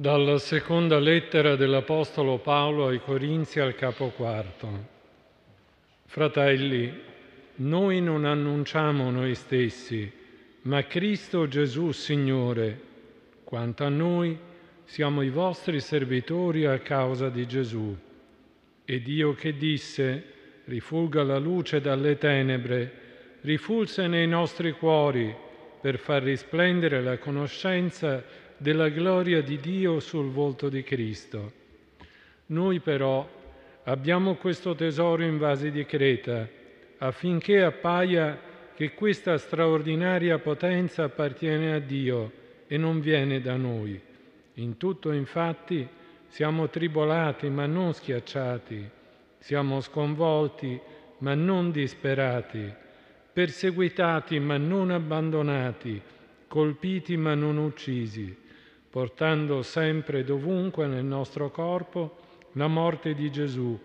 Dalla seconda lettera dell'Apostolo Paolo ai Corinzi al capo quarto. Fratelli, noi non annunciamo noi stessi, ma Cristo Gesù Signore. Quanto a noi, siamo i vostri servitori a causa di Gesù. E Dio che disse, rifulga la luce dalle tenebre, rifulse nei nostri cuori per far risplendere la conoscenza della gloria di Dio sul volto di Cristo. Noi però abbiamo questo tesoro in vasi di creta, affinché appaia che questa straordinaria potenza appartiene a Dio e non viene da noi. In tutto, infatti, siamo tribolati ma non schiacciati, siamo sconvolti ma non disperati, perseguitati ma non abbandonati, colpiti ma non uccisi portando sempre e dovunque nel nostro corpo la morte di Gesù,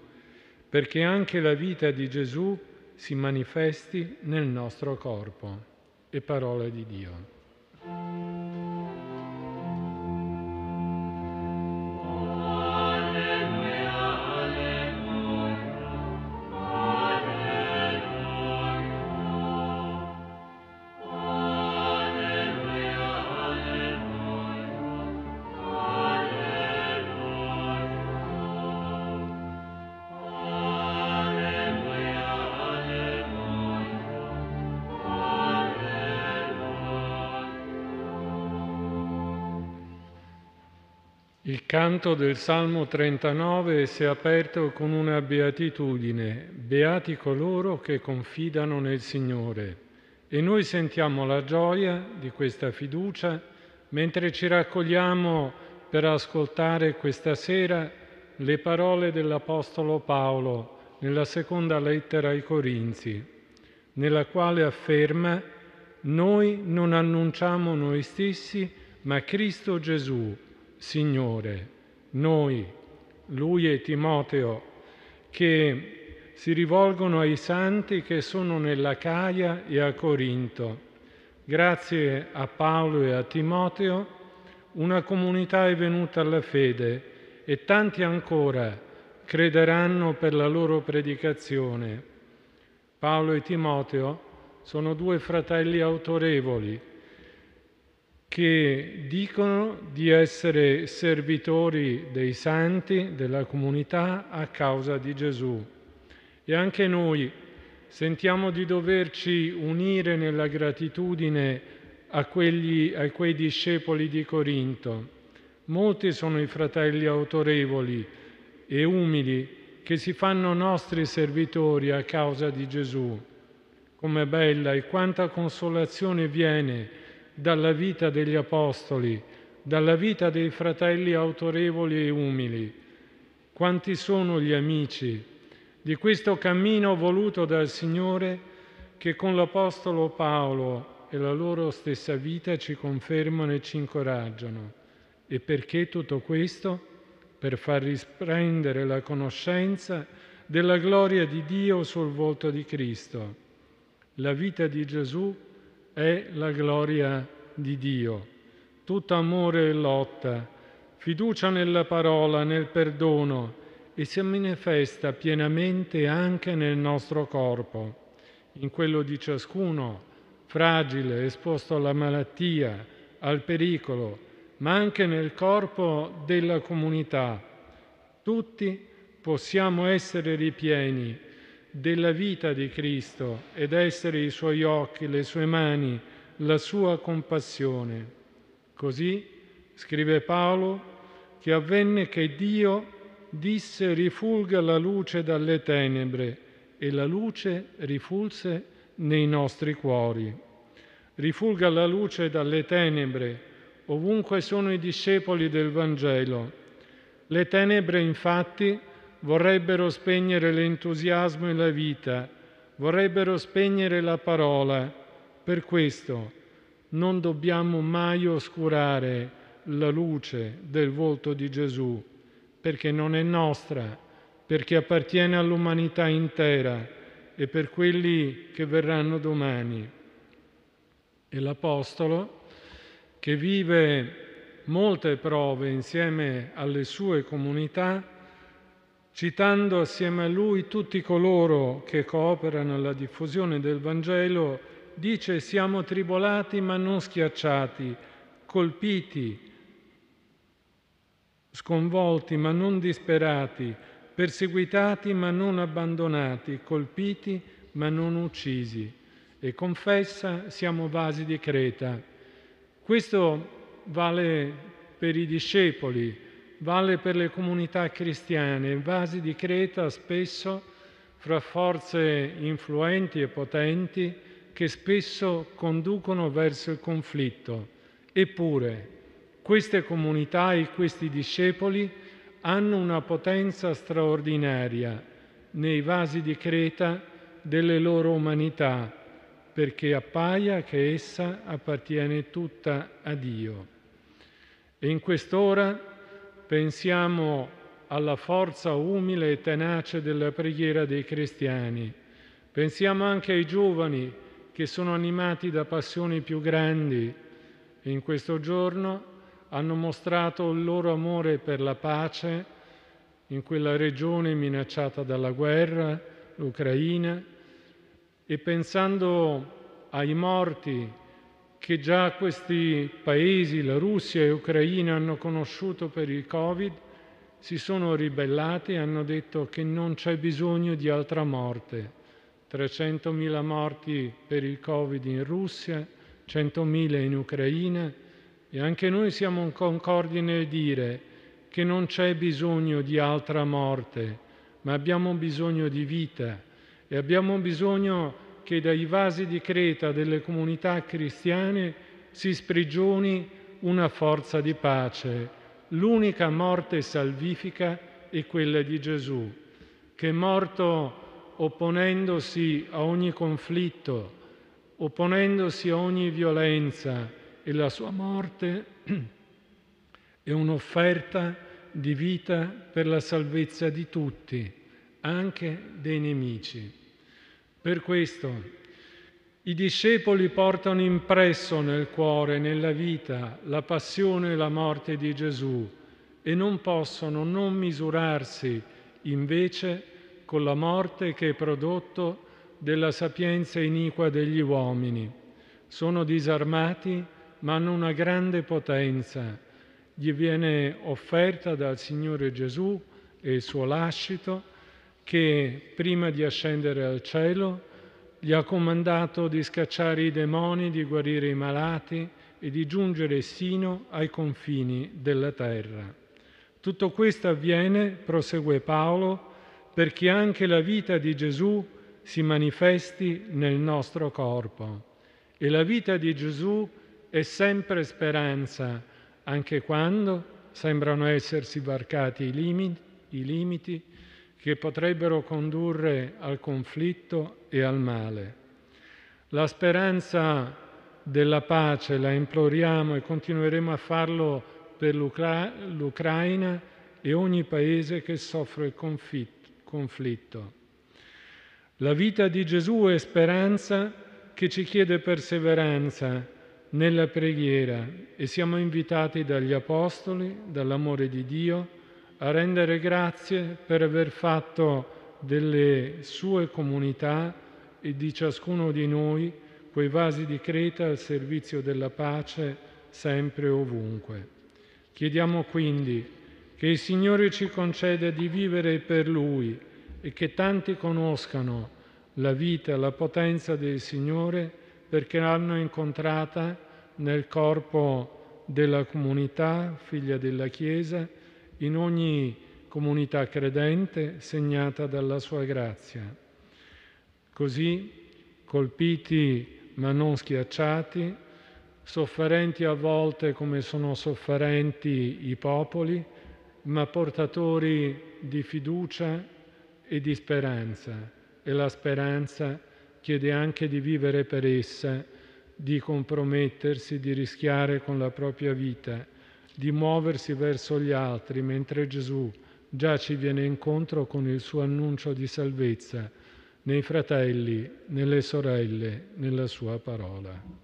perché anche la vita di Gesù si manifesti nel nostro corpo. E parola di Dio. Il canto del Salmo 39 si è aperto con una beatitudine, beati coloro che confidano nel Signore. E noi sentiamo la gioia di questa fiducia mentre ci raccogliamo per ascoltare questa sera le parole dell'Apostolo Paolo nella seconda lettera ai Corinzi, nella quale afferma noi non annunciamo noi stessi, ma Cristo Gesù Signore, noi, lui e Timoteo, che si rivolgono ai santi che sono nella Caia e a Corinto. Grazie a Paolo e a Timoteo, una comunità è venuta alla fede e tanti ancora crederanno per la loro predicazione. Paolo e Timoteo sono due fratelli autorevoli che dicono di essere servitori dei santi, della comunità a causa di Gesù. E anche noi sentiamo di doverci unire nella gratitudine a, quegli, a quei discepoli di Corinto. Molti sono i fratelli autorevoli e umili che si fanno nostri servitori a causa di Gesù. Com'è bella e quanta consolazione viene dalla vita degli Apostoli, dalla vita dei fratelli autorevoli e umili. Quanti sono gli amici di questo cammino voluto dal Signore che con l'Apostolo Paolo e la loro stessa vita ci confermano e ci incoraggiano. E perché tutto questo? Per far risplendere la conoscenza della gloria di Dio sul volto di Cristo. La vita di Gesù è la gloria di Dio, tutto amore e lotta, fiducia nella parola, nel perdono e si manifesta pienamente anche nel nostro corpo, in quello di ciascuno, fragile, esposto alla malattia, al pericolo, ma anche nel corpo della comunità. Tutti possiamo essere ripieni della vita di Cristo ed essere i suoi occhi, le sue mani, la sua compassione. Così, scrive Paolo, che avvenne che Dio disse rifulga la luce dalle tenebre e la luce rifulse nei nostri cuori. Rifulga la luce dalle tenebre ovunque sono i discepoli del Vangelo. Le tenebre infatti vorrebbero spegnere l'entusiasmo e la vita, vorrebbero spegnere la parola. Per questo non dobbiamo mai oscurare la luce del volto di Gesù, perché non è nostra, perché appartiene all'umanità intera e per quelli che verranno domani. E l'Apostolo, che vive molte prove insieme alle sue comunità, citando assieme a lui tutti coloro che cooperano alla diffusione del Vangelo, dice siamo tribolati ma non schiacciati, colpiti, sconvolti ma non disperati, perseguitati ma non abbandonati, colpiti ma non uccisi. E confessa siamo vasi di Creta. Questo vale per i discepoli, vale per le comunità cristiane, vasi di Creta spesso fra forze influenti e potenti che spesso conducono verso il conflitto. Eppure queste comunità e questi discepoli hanno una potenza straordinaria nei vasi di Creta delle loro umanità, perché appaia che essa appartiene tutta a Dio. E in quest'ora pensiamo alla forza umile e tenace della preghiera dei cristiani. Pensiamo anche ai giovani che sono animati da passioni più grandi e in questo giorno hanno mostrato il loro amore per la pace in quella regione minacciata dalla guerra, l'Ucraina, e pensando ai morti che già questi paesi, la Russia e l'Ucraina, hanno conosciuto per il Covid, si sono ribellati e hanno detto che non c'è bisogno di altra morte. 300.000 morti per il Covid in Russia, 100.000 in Ucraina e anche noi siamo concordi nel dire che non c'è bisogno di altra morte, ma abbiamo bisogno di vita e abbiamo bisogno che dai vasi di Creta delle comunità cristiane si sprigioni una forza di pace. L'unica morte salvifica è quella di Gesù, che è morto opponendosi a ogni conflitto, opponendosi a ogni violenza e la sua morte è un'offerta di vita per la salvezza di tutti, anche dei nemici. Per questo i discepoli portano impresso nel cuore, nella vita, la passione e la morte di Gesù e non possono non misurarsi invece con la morte che è prodotto della sapienza iniqua degli uomini. Sono disarmati ma hanno una grande potenza. Gli viene offerta dal Signore Gesù e il suo lascito che prima di ascendere al cielo gli ha comandato di scacciare i demoni, di guarire i malati e di giungere sino ai confini della terra. Tutto questo avviene, prosegue Paolo, perché anche la vita di Gesù si manifesti nel nostro corpo. E la vita di Gesù è sempre speranza, anche quando sembrano essersi varcati i limiti, i limiti che potrebbero condurre al conflitto e al male. La speranza della pace la imploriamo e continueremo a farlo per l'Ucraina e ogni paese che soffre il conflitto. La vita di Gesù è speranza che ci chiede perseveranza nella preghiera e siamo invitati dagli Apostoli, dall'amore di Dio, a rendere grazie per aver fatto delle sue comunità e di ciascuno di noi quei vasi di Creta al servizio della pace sempre e ovunque. Chiediamo quindi che il Signore ci conceda di vivere per Lui e che tanti conoscano la vita la potenza del Signore perché l'hanno incontrata nel corpo della comunità, figlia della Chiesa, in ogni comunità credente segnata dalla sua grazia. Così, colpiti ma non schiacciati, sofferenti a volte come sono sofferenti i popoli, ma portatori di fiducia e di speranza. E la speranza chiede anche di vivere per essa, di compromettersi, di rischiare con la propria vita di muoversi verso gli altri, mentre Gesù già ci viene incontro con il suo annuncio di salvezza nei fratelli, nelle sorelle, nella sua parola.